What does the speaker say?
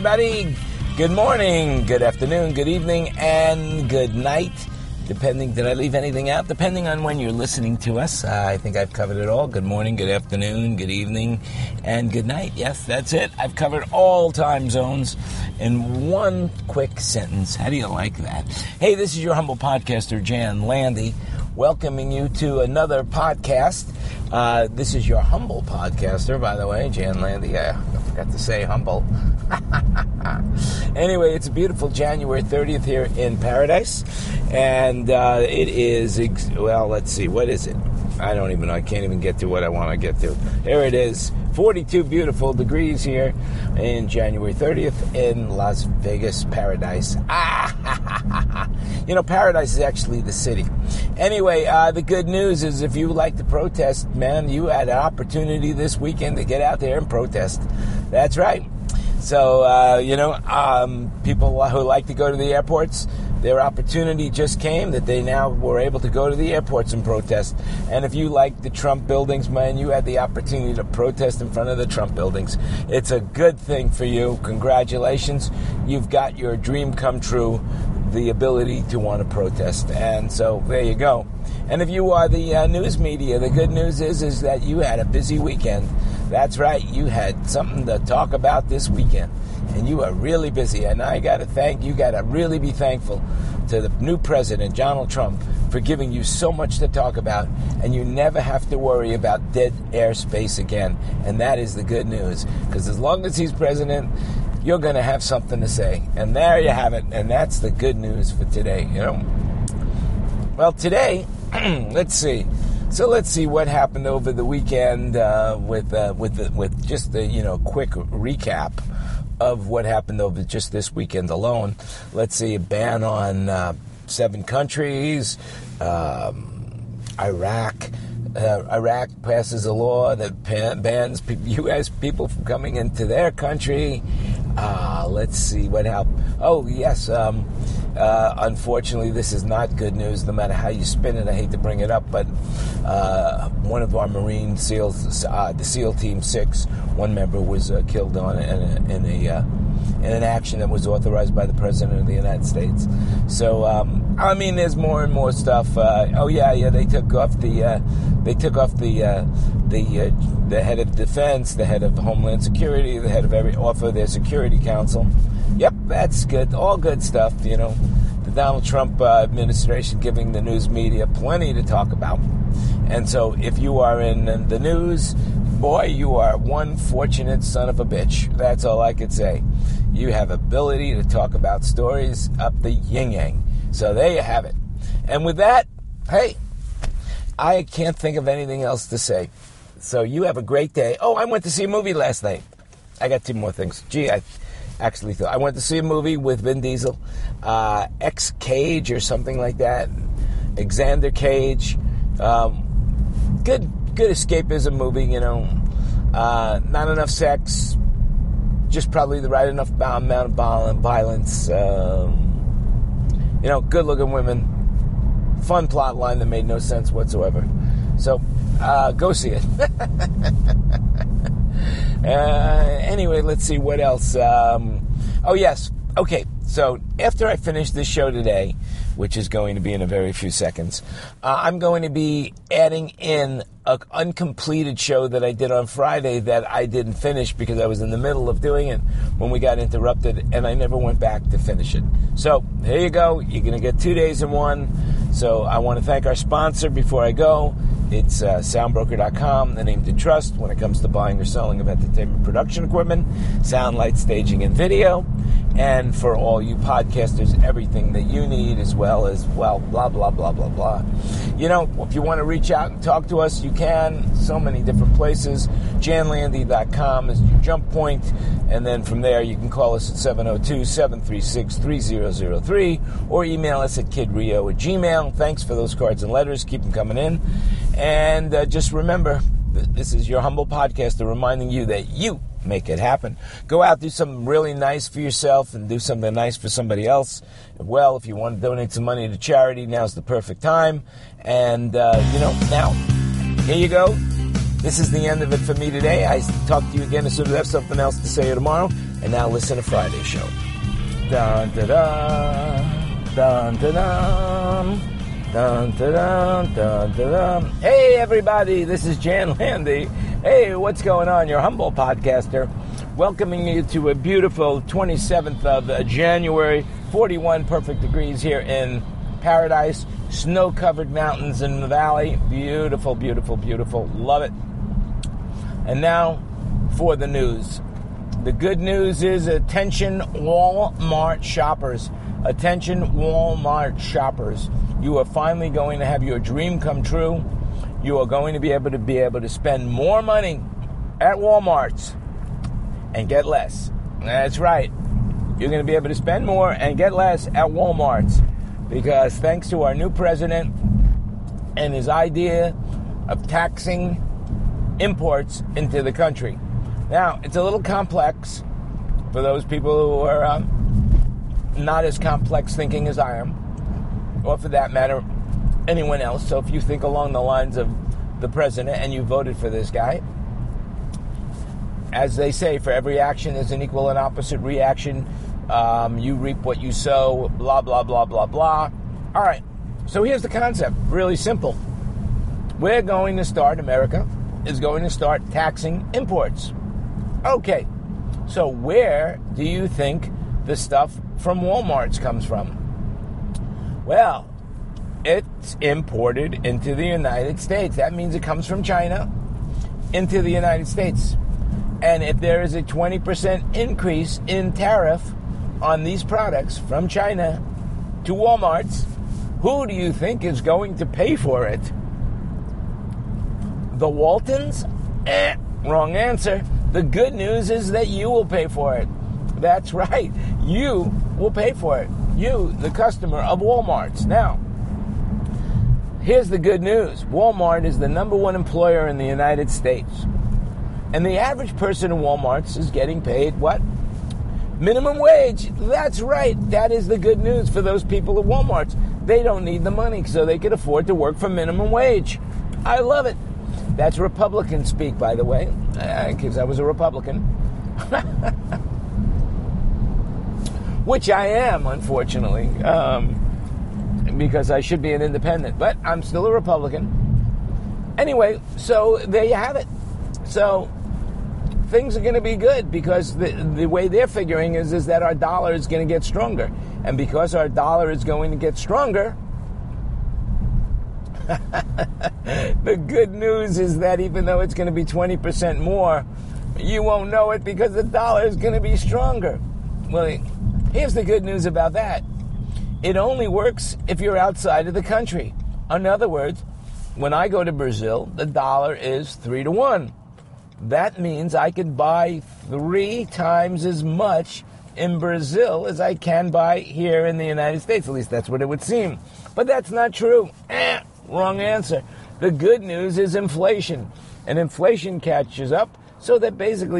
everybody. Good morning, good afternoon, good evening, and good night. Depending, did I leave anything out? Depending on when you're listening to us, uh, I think I've covered it all. Good morning, good afternoon, good evening, and good night. Yes, that's it. I've covered all time zones in one quick sentence. How do you like that? Hey, this is your humble podcaster, Jan Landy, welcoming you to another podcast. Uh, this is your humble podcaster, by the way, Jan Landy. I forgot to say humble. anyway, it's a beautiful January 30th here in Paradise, and uh, it is, ex- well, let's see, what is it? I don't even know. I can't even get to what I want to get to. Here it is 42 beautiful degrees here in January 30th in Las Vegas, Paradise. Ah, you know, Paradise is actually the city. Anyway, uh, the good news is if you like to protest, man, you had an opportunity this weekend to get out there and protest. That's right. So, uh, you know, um, people who like to go to the airports, their opportunity just came that they now were able to go to the airports and protest. And if you like the Trump buildings, man, you had the opportunity to protest in front of the Trump buildings. It's a good thing for you. Congratulations. You've got your dream come true the ability to want to protest. And so there you go. And if you are the uh, news media, the good news is is that you had a busy weekend. That's right, you had something to talk about this weekend, and you are really busy. And I got to thank you. Got to really be thankful to the new president, Donald Trump, for giving you so much to talk about, and you never have to worry about dead airspace again. And that is the good news, because as long as he's president, you're going to have something to say. And there you have it. And that's the good news for today, you know. Well, today, let's see. So let's see what happened over the weekend uh, with uh, with the, with just the you know quick recap of what happened over just this weekend alone. Let's see a ban on uh, seven countries, um, Iraq. Uh, Iraq passes a law that bans U.S. people from coming into their country. Uh, let's see what happened. Oh, yes. Um, uh, unfortunately, this is not good news, no matter how you spin it. I hate to bring it up, but uh, one of our Marine SEALs, uh, the SEAL Team 6, one member was uh, killed on in a, in, a uh, in an action that was authorized by the President of the United States. So, um, I mean, there's more and more stuff. Uh, oh, yeah, yeah, they took off the they took off the the the head of defense, the head of Homeland Security, the head of every off of their Security Council. Yep, that's good. All good stuff, you know. The Donald Trump uh, administration giving the news media plenty to talk about. And so if you are in the news, boy, you are one fortunate son of a bitch. That's all I could say. You have ability to talk about stories up the yin yang. So there you have it. And with that, hey, I can't think of anything else to say. So you have a great day. Oh, I went to see a movie last night. I got two more things. Gee, I actually thought I went to see a movie with Vin Diesel, uh, X Cage or something like that. Xander Cage. Um, good, good escapism movie. You know, uh, not enough sex, just probably the right enough amount of violence. Um, you know, good-looking women, fun plot line that made no sense whatsoever. So uh, go see it. uh, anyway, let's see what else. Um, oh, yes. Okay, so after I finish this show today, which is going to be in a very few seconds, uh, I'm going to be adding in an uncompleted show that I did on Friday that I didn't finish because I was in the middle of doing it when we got interrupted and I never went back to finish it. So here you go. You're going to get two days in one. So I want to thank our sponsor before I go. It's uh, soundbroker.com, the name to trust when it comes to buying or selling of entertainment production equipment, sound, light, staging, and video. And for all you podcasters, everything that you need, as well as, well, blah, blah, blah, blah, blah. You know, if you want to reach out and talk to us, you can. So many different places. janlandy.com is your jump point, And then from there, you can call us at 702 736 3003 or email us at kidrio at gmail. Thanks for those cards and letters. Keep them coming in. And uh, just remember, this is your humble podcaster reminding you that you make it happen. Go out, do something really nice for yourself, and do something nice for somebody else. Well, if you want to donate some money to charity, now's the perfect time. And, uh, you know, now, here you go. This is the end of it for me today. I talk to you again as soon as I have something else to say tomorrow. And now listen to Friday's show. Dun da da, dun da dum, dun dun. Hey everybody, this is Jan Landy. Hey, what's going on? Your humble podcaster, welcoming you to a beautiful 27th of uh, January, 41 perfect degrees here in paradise, snow-covered mountains in the valley. Beautiful, beautiful, beautiful. Love it. And now for the news. The good news is attention Walmart shoppers. Attention Walmart shoppers. You are finally going to have your dream come true. You are going to be able to be able to spend more money at Walmart's and get less. That's right. You're going to be able to spend more and get less at Walmart's because thanks to our new president and his idea of taxing imports into the country. Now, it's a little complex for those people who are um, not as complex thinking as I am, or for that matter, anyone else. So if you think along the lines of the president and you voted for this guy, as they say, for every action there's an equal and opposite reaction. Um, you reap what you sow, blah, blah, blah, blah, blah. All right, so here's the concept really simple. We're going to start, America is going to start taxing imports. Okay, so where do you think the stuff from Walmart's comes from? Well, it's imported into the United States. That means it comes from China into the United States. And if there is a 20% increase in tariff on these products from China to Walmart's, who do you think is going to pay for it? The Waltons? Eh, wrong answer. The good news is that you will pay for it. That's right. You will pay for it. You, the customer of Walmart's. Now, here's the good news Walmart is the number one employer in the United States. And the average person in Walmart's is getting paid what? Minimum wage. That's right. That is the good news for those people at Walmart's. They don't need the money, so they can afford to work for minimum wage. I love it. That's Republican speak, by the way, because I was a Republican. Which I am, unfortunately, um, because I should be an independent, but I'm still a Republican. Anyway, so there you have it. So things are going to be good because the, the way they're figuring is, is that our dollar is going to get stronger. And because our dollar is going to get stronger, the good news is that even though it's going to be 20% more, you won't know it because the dollar is going to be stronger. Well, here's the good news about that it only works if you're outside of the country. In other words, when I go to Brazil, the dollar is three to one. That means I can buy three times as much in Brazil as I can buy here in the United States. At least that's what it would seem. But that's not true. Eh, wrong answer. The good news is inflation. And inflation catches up so that basically